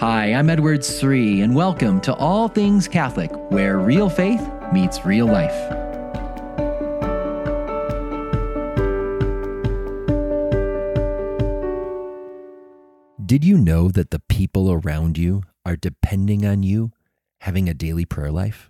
Hi, I'm Edward Sri, and welcome to All Things Catholic, where real faith meets real life. Did you know that the people around you are depending on you having a daily prayer life?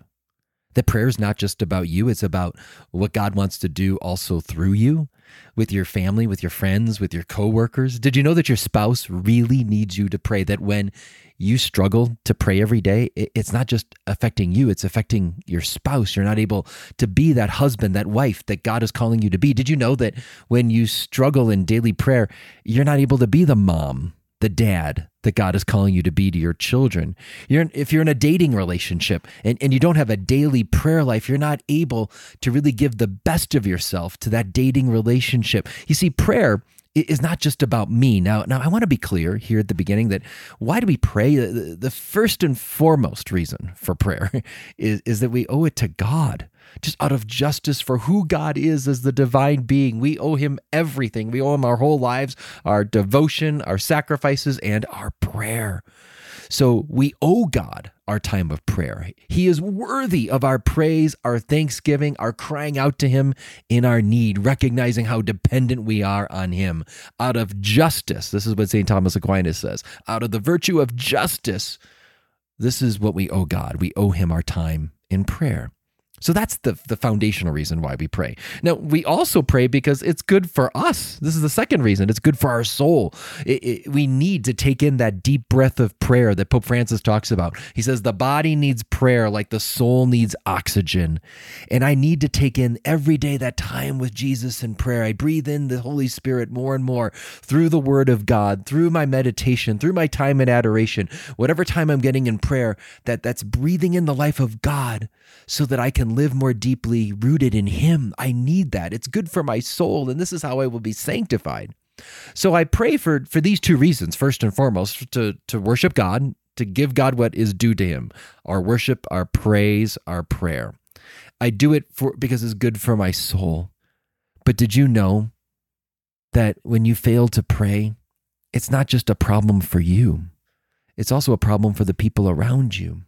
That prayer is not just about you, it's about what God wants to do also through you with your family, with your friends, with your coworkers. Did you know that your spouse really needs you to pray? That when you struggle to pray every day, it's not just affecting you, it's affecting your spouse. You're not able to be that husband, that wife that God is calling you to be. Did you know that when you struggle in daily prayer, you're not able to be the mom the dad that God is calling you to be to your children. You're, if you're in a dating relationship and, and you don't have a daily prayer life, you're not able to really give the best of yourself to that dating relationship. You see, prayer is not just about me. Now, now I want to be clear here at the beginning that why do we pray? The, first and foremost reason for prayer is, is that we owe it to God just out of justice for who God is as the divine being. We owe him everything. We owe him our whole lives, our devotion, our sacrifices, and our prayer. So we owe God our time of prayer. He is worthy of our praise, our thanksgiving, our crying out to Him in our need, recognizing how dependent we are on Him. Out of justice, this is what St. Thomas Aquinas says, out of the virtue of justice, this is what we owe God. We owe Him our time in prayer. So that's the, the foundational reason why we pray. Now, we also pray because it's good for us. This is the second reason. It's good for our soul. It, it, we need to take in that deep breath of prayer that Pope Francis talks about. He says the body needs prayer like the soul needs oxygen. And I need to take in every day that time with Jesus in prayer. I breathe in the Holy Spirit more and more through the Word of God, through my meditation, through my time in adoration, whatever time I'm getting in prayer, that, that's breathing in the life of God so that I can live more deeply rooted in Him. I need that. It's good for my soul, and this is how I will be sanctified. So I pray for for these two reasons. First and foremost, to to worship God, to give God what is due to Him, our worship, our praise, our prayer. I do it for because it's good for my soul. But did you know that when you fail to pray, it's not just a problem for you. It's also a problem for the people around you.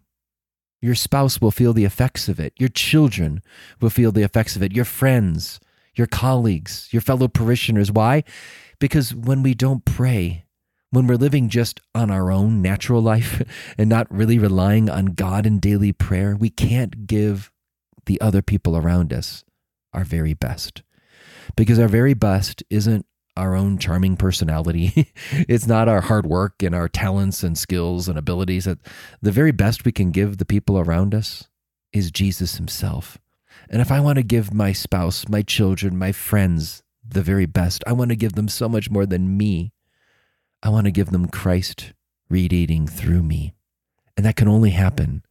Your spouse will feel the effects of it. Your children will feel the effects of it. Your friends, your colleagues, your fellow parishioners. Why? Because when we don't pray, when we're living just on our own natural life and not really relying on God in daily prayer, we can't give the other people around us our very best. Because our very best isn't our own charming personality. it's not our hard work and our talents and skills and abilities. That the very best we can give the people around us is Jesus himself. And if I want to give my spouse, my children, my friends the very best, I want to give them so much more than me. I want to give them Christ radiating through me. And that can only happen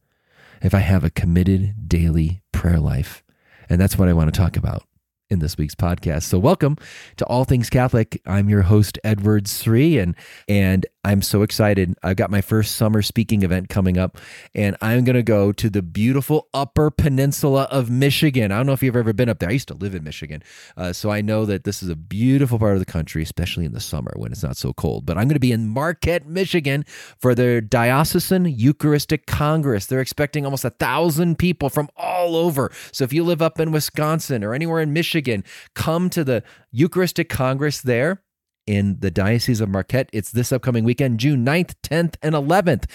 if I have a committed daily prayer life. And that's what I want to talk about in this week's podcast. So welcome to All Things Catholic. I'm your host Edward Sri and and I'm so excited. I've got my first summer speaking event coming up and I'm going to go to the beautiful Upper Peninsula of Michigan. I don't know if you've ever been up there. I used to live in Michigan. Uh, so I know that this is a beautiful part of the country, especially in the summer when it's not so cold. But I'm going to be in Marquette, Michigan for their Diocesan Eucharistic Congress. They're expecting almost a thousand people from all over. So if you live up in Wisconsin or anywhere in Michigan, Michigan, come to the Eucharistic Congress there in the Diocese of Marquette. It's this upcoming weekend, June 9th, 10th, and 11th.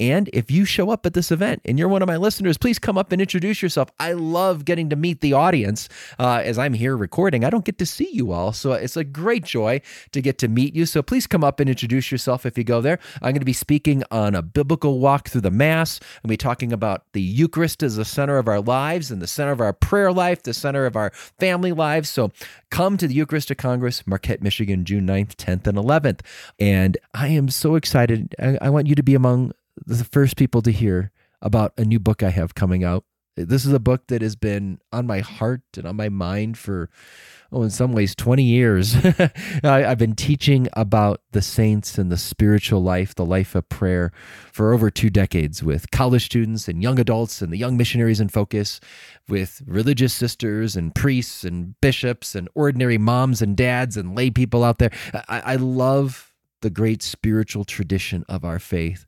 And if you show up at this event and you're one of my listeners, please come up and introduce yourself. I love getting to meet the audience uh, as I'm here recording. I don't get to see you all, so it's a great joy to get to meet you. So please come up and introduce yourself if you go there. I'm going to be speaking on a biblical walk through the Mass. I'm going to be talking about the Eucharist as the center of our lives and the center of our prayer life, the center of our family lives. So come to the Eucharistic Congress, Marquette, Michigan, June 9th. 9th, 10th, and 11th. And I am so excited. I, I want you to be among the first people to hear about a new book I have coming out. This is a book that has been on my heart and on my mind for oh, in some ways, 20 years. I, have been teaching about the saints and the spiritual life, the life of prayer, for over two decades with college students and young adults and the young missionaries in focus, with religious sisters and priests and bishops and ordinary moms and dads and lay people out there. I, I love the great spiritual tradition of our faith.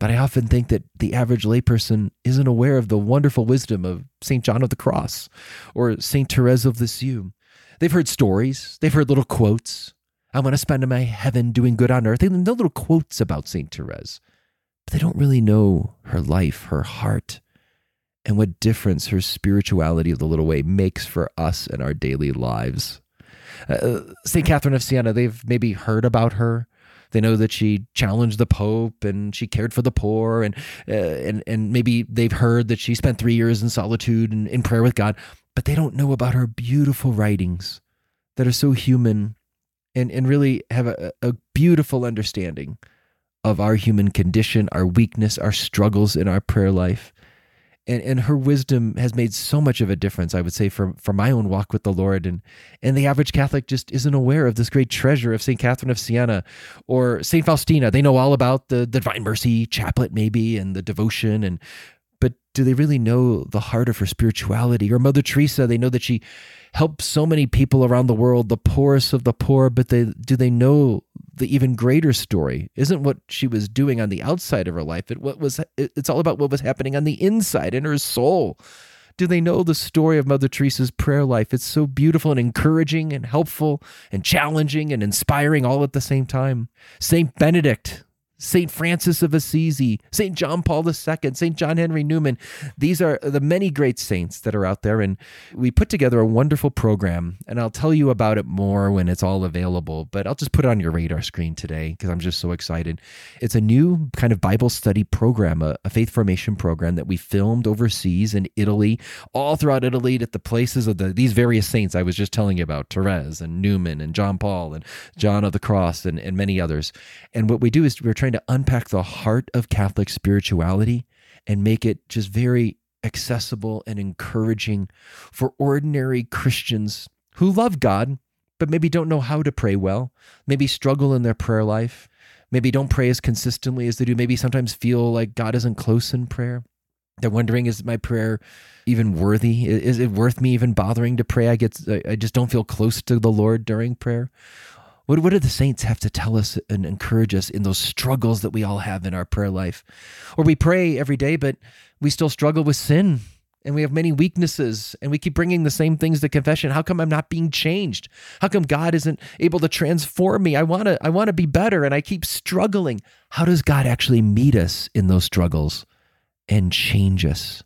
But I often think that the average layperson isn't aware of the wonderful wisdom of St. John of the Cross or St. Therese of Lisieux. They've heard stories, they've heard little quotes. I want to spend my heaven doing good on earth. They know little quotes about St. Therese, but they don't really know her life, her heart, and what difference her spirituality of the little way makes for us in our daily lives. Uh, St. Catherine of Siena, they've maybe heard about her. They know that she challenged the Pope and she cared for the poor, and uh, and and maybe they've heard that she spent three years in solitude and in prayer with God, but they don't know about her beautiful writings that are so human and and really have a, a beautiful understanding of our human condition, our weakness, our struggles in our prayer life and and her wisdom has made so much of a difference i would say for for my own walk with the lord. And and the average catholic just isn't aware of this great treasure of st catherine of siena or st faustina. They know all about the, the divine mercy chaplet maybe and the devotion. And but do they really know the heart of her spirituality? Or mother teresa they know that she helped so many people around the world the poorest of the poor but they do they know the even greater story isn't what she was doing on the outside of her life. It what was it's all about what was happening on the inside in her soul. Do they know the story of Mother Teresa's prayer life? It's so beautiful and encouraging and helpful and challenging and inspiring all at the same time. Saint Benedict, St. Francis of Assisi, St. John Paul II, St. John Henry Newman. These are the many great saints that are out there. And we put together a wonderful program, and I'll tell you about it more when it's all available, but I'll just put it on your radar screen today because I'm just so excited. It's a new kind of Bible study program, a, a faith formation program that we filmed overseas in Italy, all throughout Italy at the places of the, these various saints I was just telling you about Therese and Newman and John Paul and John of the Cross and, and many others. And what we do is we're trying trying to unpack the heart of Catholic spirituality and make it just very accessible and encouraging for ordinary Christians who love God, but maybe don't know how to pray well, maybe struggle in their prayer life, maybe don't pray as consistently as they do, maybe sometimes feel like God isn't close in prayer. They're wondering, is my prayer even worthy? Is it worth me even bothering to pray? I get, I just don't feel close to the Lord during prayer. What, what do the saints have to tell us and encourage us in those struggles that we all have in our prayer life? Or we pray every day, but we still struggle with sin and we have many weaknesses and we keep bringing the same things to confession. How come i'm not being changed? How come god isn't able to transform me? I want to i want to be better and i keep struggling. How does god actually meet us in those struggles and change us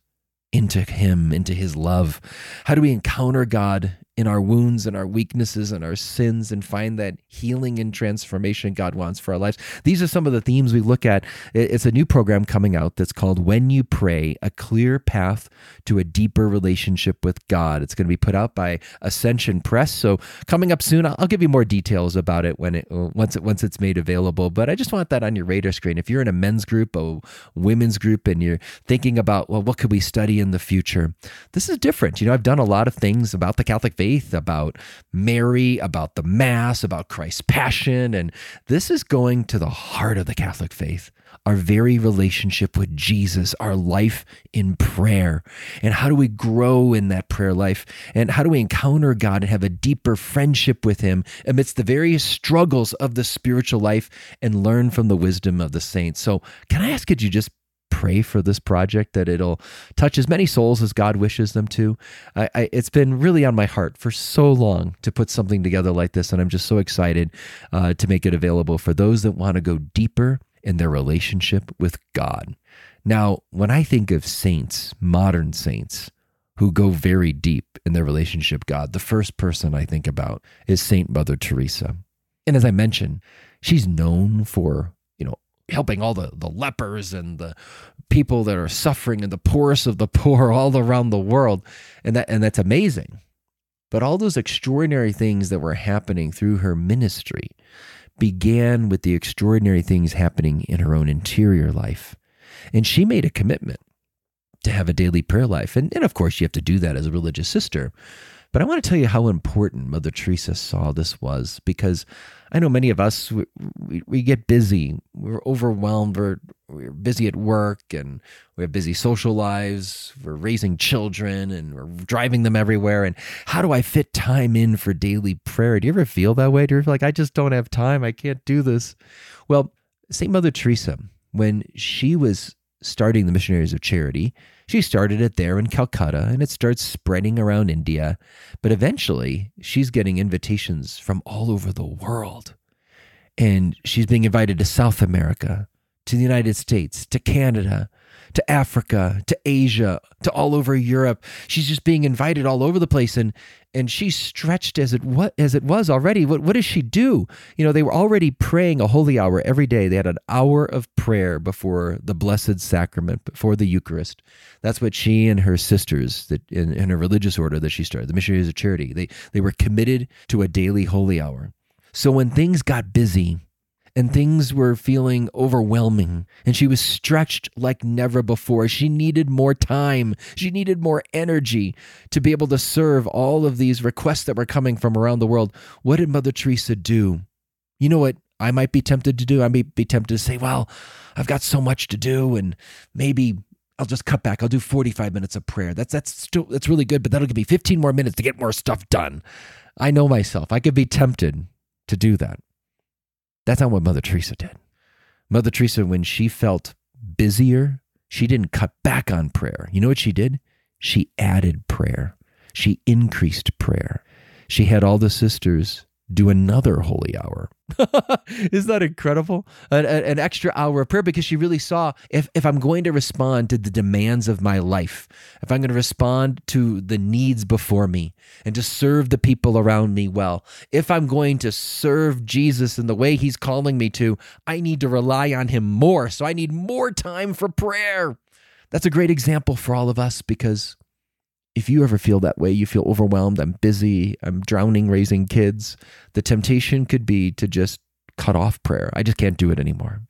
into him into his love? How do we encounter god in our wounds and our weaknesses and our sins and find that healing and transformation God wants for our lives. These are some of the themes we look at. It's a new program coming out that's called When You Pray A Clear Path to a Deeper Relationship with God. It's going to be put out by Ascension Press. So, coming up soon, I'll give you more details about it when it once it once it's made available. But I just want that on your radar screen. If you're in a men's group, a women's group, and you're thinking about, well, what could we study in the future? This is different. You know, I've done a lot of things about the Catholic faith faith, about Mary, about the Mass, about Christ's passion. And this is going to the heart of the Catholic faith our very relationship with Jesus, our life in prayer. And how do we grow in that prayer life? And how do we encounter God and have a deeper friendship with Him amidst the various struggles of the spiritual life and learn from the wisdom of the saints? So, can I ask, you just pray for this project that it'll touch as many souls as God wishes them to. I, I, it's been really on my heart for so long to put something together like this, and I'm just so excited uh, to make it available for those that want to go deeper in their relationship with God. Now, when I think of saints, modern saints, who go very deep in their relationship God, the first person I think about is Saint Mother Teresa. And as I mentioned, she's known for helping all the, the lepers and the people that are suffering and the poorest of the poor all around the world. And that and that's amazing. But all those extraordinary things that were happening through her ministry began with the extraordinary things happening in her own interior life. And she made a commitment to have a daily prayer life. And, and of course, you have to do that as a religious sister. But I want to tell you how important Mother Teresa saw this was because I know many of us, we, we, we get busy. We're overwhelmed. We're, we're busy at work and we have busy social lives. We're raising children and we're driving them everywhere. And how do I fit time in for daily prayer? Do you ever feel that way? Do you ever feel like, I just don't have time? I can't do this? Well, St. Mother Teresa when she was starting the Missionaries of Charity, she started it there in Calcutta and it starts spreading around India. But eventually, she's getting invitations from all over the world. And she's being invited to South America, to the United States, to Canada, to Africa, to Asia, to all over Europe. She's just being invited all over the place and and she's stretched as it what as it was already. What what does she do? You know, they were already praying a holy hour every day. They had an hour of prayer before the Blessed Sacrament, before the Eucharist. That's what she and her sisters that in, in a religious order that she started, the Missionaries of Charity, they they were committed to a daily holy hour. So when things got busy, and things were feeling overwhelming and she was stretched like never before. She needed more time. She needed more energy to be able to serve all of these requests that were coming from around the world. What did Mother Teresa do? You know what I might be tempted to do? I might be tempted to say, well, I've got so much to do and maybe I'll just cut back. I'll do 45 minutes of prayer. That's that's still that's really good, but that'll give me 15 more minutes to get more stuff done. I know myself. I could be tempted to do that. That's not what Mother Teresa did. Mother Teresa, when she felt busier, she didn't cut back on prayer. You know what she did? She added prayer. She increased prayer. She had all the sisters do another holy hour. Isn't that incredible? An, an, extra hour of prayer because she really saw if, if I'm going to respond to the demands of my life, if I'm going to respond to the needs before me and to serve the people around me well, if I'm going to serve Jesus in the way he's calling me to, I need to rely on him more. So I need more time for prayer. That's a great example for all of us because if you ever feel that way, you feel overwhelmed, I'm busy, I'm drowning raising kids, the temptation could be to just cut off prayer. I just can't do it anymore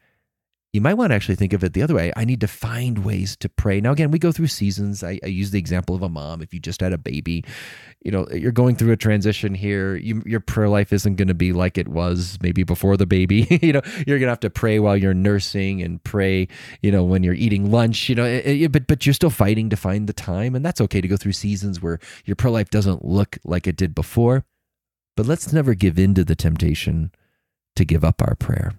you might want to actually think of it the other way. I need to find ways to pray. Now, again, we go through seasons. I, I use the example of a mom. If you just had a baby, you know, you're going through a transition here. You, your prayer life isn't going to be like it was maybe before the baby. you know, you're going to have to pray while you're nursing and pray, you know, when you're eating lunch, you know, eh, eh, it, it, but, but you're still fighting to find the time. And that's okay to go through seasons where your prayer life doesn't look like it did before. But let's never give in to the temptation to give up our prayer.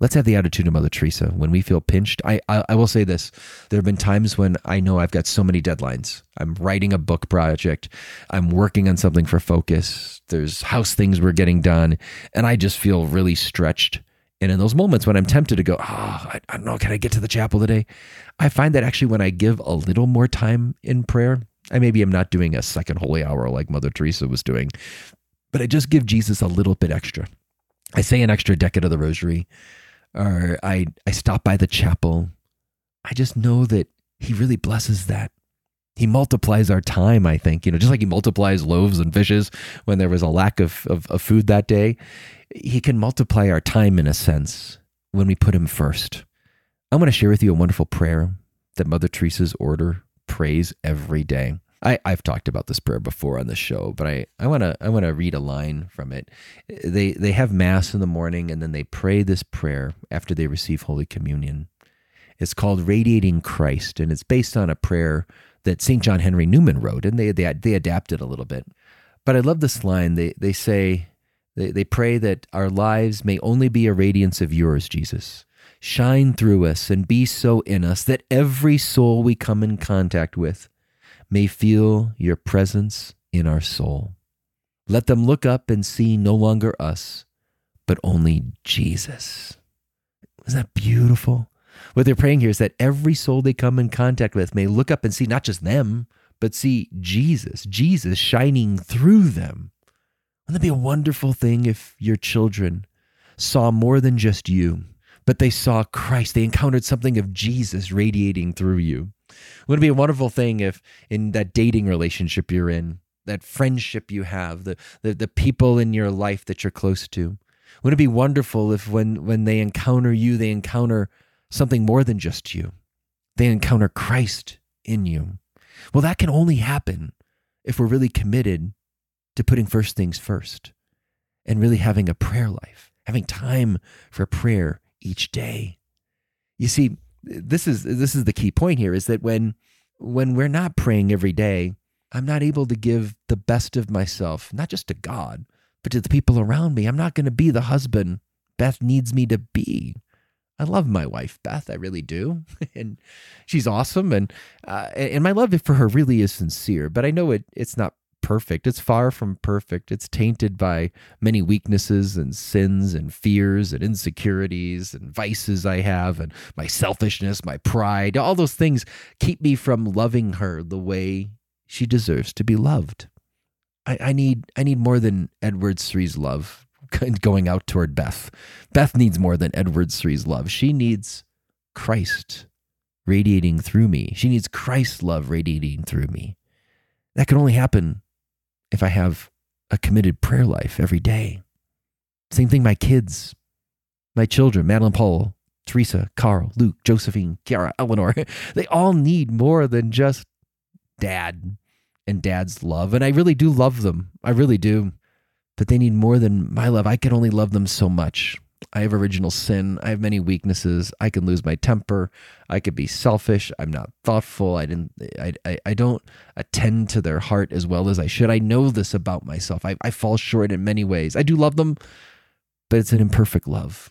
Let's have the attitude of Mother Teresa when we feel pinched. I, I, I will say this: there have been times when I know I've got so many deadlines. I'm writing a book project. I'm working on something for focus. There's house things we're getting done, and I just feel really stretched. And in those moments when I'm tempted to go, oh, I, I don't know, can I get to the chapel today? I find that actually when I give a little more time in prayer, I maybe am not doing a second holy hour like Mother Teresa was doing, but I just give Jesus a little bit extra. I say an extra decade of the rosary or I, I stop by the chapel. I just know that he really blesses that. He multiplies our time, I think, you know, just like he multiplies loaves and fishes when there was a lack of, of, of food that day. He can multiply our time in a sense when we put him first. I'm going to share with you a wonderful prayer that Mother Teresa's order prays every day. I, I've talked about this prayer before on the show, but I, I wanna I wanna read a line from it. They they have mass in the morning and then they pray this prayer after they receive Holy Communion. It's called Radiating Christ, and it's based on a prayer that St. John Henry Newman wrote, and they they, they adapted a little bit. But I love this line. They they say they, they pray that our lives may only be a radiance of yours, Jesus. Shine through us and be so in us that every soul we come in contact with may feel your presence in our soul. Let them look up and see no longer us, but only Jesus. Isn't that beautiful? What they're praying here is that every soul they come in contact with may look up and see not just them, but see Jesus, Jesus shining through them. Wouldn't that be a wonderful thing if your children saw more than just you, but they saw Christ? They encountered something of Jesus radiating through you. Wouldn't it be a wonderful thing if in that dating relationship you're in, that friendship you have, the, the, the people in your life that you're close to, wouldn't it be wonderful if when, when they encounter you, they encounter something more than just you? They encounter Christ in you. Well, that can only happen if we're really committed to putting first things first and really having a prayer life, having time for prayer each day. You see, this is this is the key point here is that when when we're not praying every day, I'm not able to give the best of myself, not just to God, but to the people around me. I'm not going to be the husband Beth needs me to be. I love my wife, Beth. I really do. and she's awesome. And, uh, and my love for her really is sincere, but I know it, it's not perfect. It's far from perfect. It's tainted by many weaknesses and sins and fears and insecurities and vices I have and my selfishness, my pride. All those things keep me from loving her the way she deserves to be loved. I, I need I need more than Edward Sri's love going out toward Beth. Beth needs more than Edward Sri's love. She needs Christ radiating through me. She needs Christ's love radiating through me. That can only happen if I have a committed prayer life every day. Same thing, my kids, my children, Madeline Paul, Teresa, Carl, Luke, Josephine, Kiara, Eleanor, they all need more than just dad and dad's love. And I really do love them. I really do. But they need more than my love. I can only love them so much. I have original sin. I have many weaknesses. I can lose my temper. I could be selfish. I'm not thoughtful. I didn't. I. I, I don't attend to their heart as well as I should. I know this about myself. I, I fall short in many ways. I do love them, but it's an imperfect love.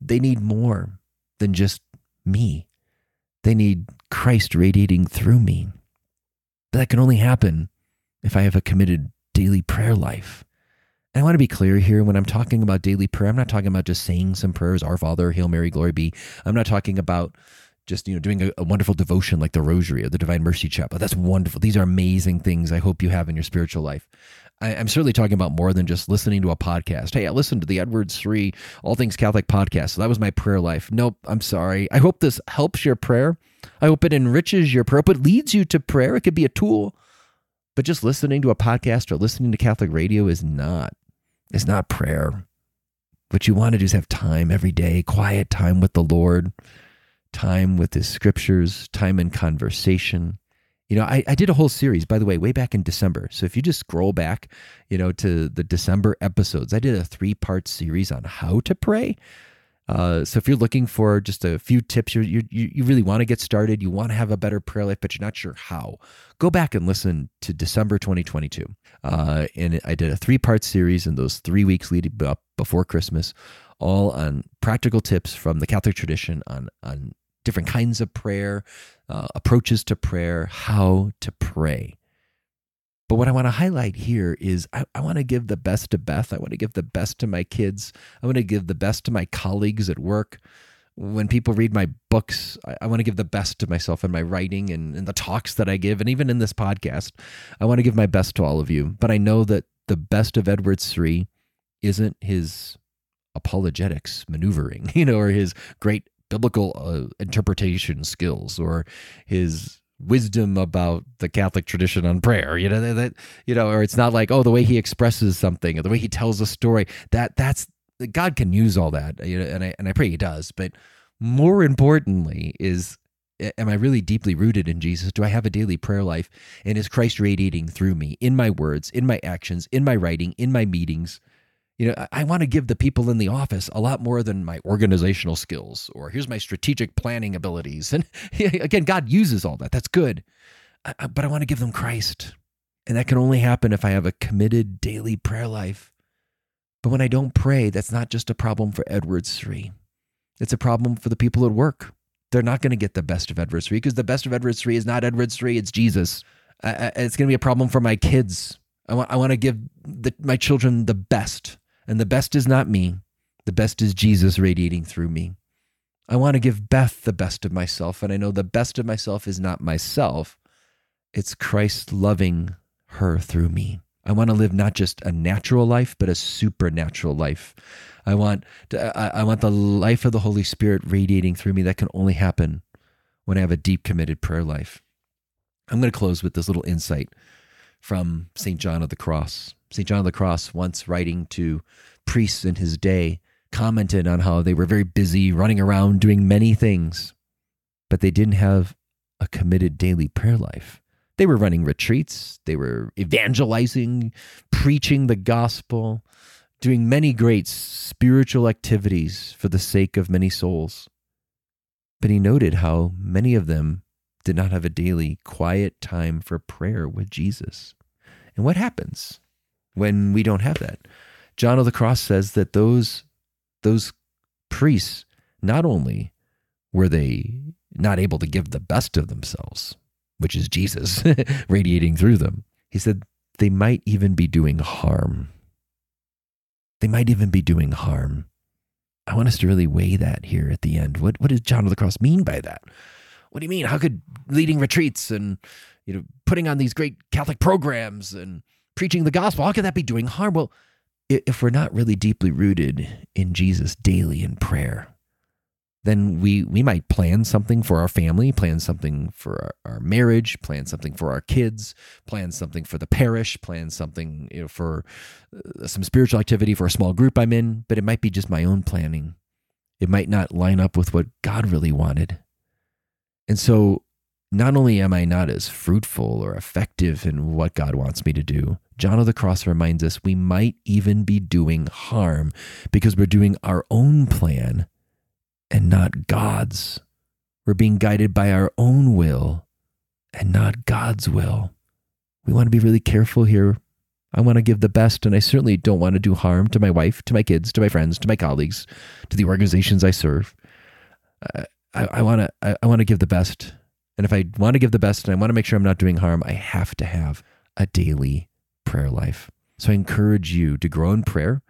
They need more than just me. They need Christ radiating through me. But that can only happen if I have a committed daily prayer life. I want to be clear here when I'm talking about daily prayer, I'm not talking about just saying some prayers, Our Father, Hail Mary, Glory be. I'm not talking about just you know doing a, a, wonderful devotion like the Rosary or the Divine Mercy Chaplet. That's wonderful. These are amazing things I hope you have in your spiritual life. I, am certainly talking about more than just listening to a podcast. Hey, I listened to the Edward Sri All Things Catholic podcast. So that was my prayer life. Nope, I'm sorry. I hope this helps your prayer. I hope it enriches your prayer. I hope it leads you to prayer. It could be a tool. But just listening to a podcast or listening to Catholic radio is not is not prayer. What you want to do is have time every day, quiet time with the Lord, time with His scriptures, time in conversation. You know, I, I did a whole series, by the way, way back in December. So if you just scroll back, you know, to the December episodes, I did a three part series on how to pray. Uh, so if you're looking for just a few tips, you you you really want to get started, you want to have a better prayer life, but you're not sure how. Go back and listen to December 2022, uh, and I did a three part series in those three weeks leading up before Christmas, all on practical tips from the Catholic tradition on on different kinds of prayer, uh, approaches to prayer, how to pray. But what I want to highlight here is I, I want to give the best to Beth. I want to give the best to my kids. I want to give the best to my colleagues at work. When people read my books, I, I want to give the best to myself in my writing and, and the talks that I give, and even in this podcast. I want to give my best to all of you. But I know that the best of Edward Sri isn't his apologetics maneuvering, you know, or his great biblical uh, interpretation skills or his wisdom about the Catholic tradition on prayer. You know that, you know, or it's not like oh the way he expresses something or the way he tells a story. That that's God can use all that. You know, and I and I pray He does. But more importantly is am I really deeply rooted in Jesus? Do I have a daily prayer life? And is Christ radiating through me in my words, in my actions, in my writing, in my meetings? You know, I, want to give the people in the office a lot more than my organizational skills or here's my strategic planning abilities. And again, God uses all that. That's good. But I want to give them Christ. And that can only happen if I have a committed daily prayer life. But when I don't pray, that's not just a problem for Edwards Sri. It's a problem for the people at work. They're not going to get the best of Edwards Sri because the best of Edwards Sri is not Edwards Sri, it's Jesus. It's going to be a problem for my kids. I want, I want to give the, my children the best. And the best is not me, the best is Jesus radiating through me. I want to give Beth the best of myself, and I know the best of myself is not myself, it's Christ loving her through me. I want to live not just a natural life, but a supernatural life. I want to, I, I want the life of the Holy Spirit radiating through me. That can only happen when I have a deep, committed prayer life. I'm going to close with this little insight from St. John of the Cross. St. John of the Cross, once writing to priests in his day, commented on how they were very busy running around doing many things, but they didn't have a committed daily prayer life. They were running retreats, they were evangelizing, preaching the gospel, doing many great spiritual activities for the sake of many souls. But he noted how many of them did not have a daily quiet time for prayer with Jesus. And what happens when we don't have that. John of the Cross says that those those priests not only were they not able to give the best of themselves, which is Jesus radiating through them, he said they might even be doing harm. They might even be doing harm. I want us to really weigh that here at the end. What, what does John of the Cross mean by that? What do you mean? How could leading retreats and you know putting on these great Catholic programs and preaching the gospel, how could that be doing harm? Well, if we're not really deeply rooted in Jesus daily in prayer, then we we might plan something for our family, plan something for our, our, marriage, plan something for our kids, plan something for the parish, plan something you know, for uh, some spiritual activity for a small group I'm in, but it might be just my own planning. It might not line up with what God really wanted. And so not only am I not as fruitful or effective in what God wants me to do, John of the Cross reminds us we might even be doing harm because we're doing our own plan and not God's. We're being guided by our own will and not God's will. We want to be really careful here. I want to give the best, and I certainly don't want to do harm to my wife, to my kids, to my friends, to my colleagues, to the organizations I serve. Uh, I, I want to I, I want to give the best, and if I want to give the best, and I want to make sure I'm not doing harm, I have to have a daily prayer life. So I encourage you to grow in prayer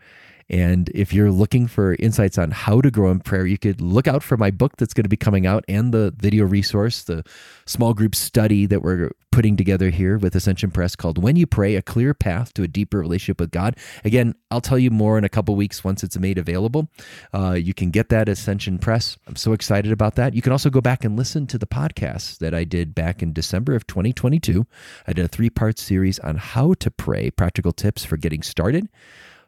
and if you're looking for insights on how to grow in prayer, you could look out for my book that's going to be coming out and the video resource, the small group study that we're putting together here with Ascension Press called When You Pray A Clear Path to a Deeper Relationship with God. Again, I'll tell you more in a couple weeks once it's made available. Uh, you can get that Ascension Press. I'm so excited about that. You can also go back and listen to the podcast that I did back in December of 2022. I did a three part series on how to pray, practical tips for getting started.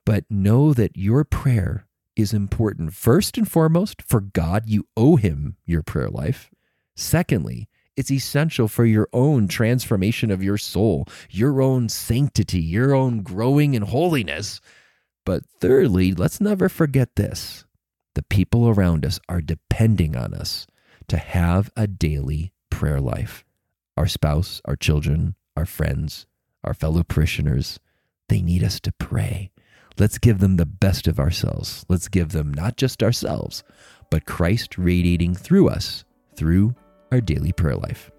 But know that your prayer is important first and foremost for God. You owe Him your prayer life. Secondly, it's essential for your own transformation of your soul, your own sanctity, your own growing in holiness. But thirdly, let's never forget this the people around us are depending on us to have a daily prayer life. Our spouse, our children, our friends, our fellow parishioners, they need us to pray. Let's give them the best of ourselves. Let's give them not just ourselves, but Christ radiating through us through our daily prayer life.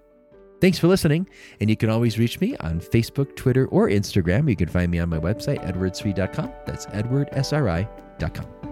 Thanks for listening, and you can always reach me on Facebook, Twitter, or Instagram. You can find me on my website, edwardsri.com. That's edwardsri.com.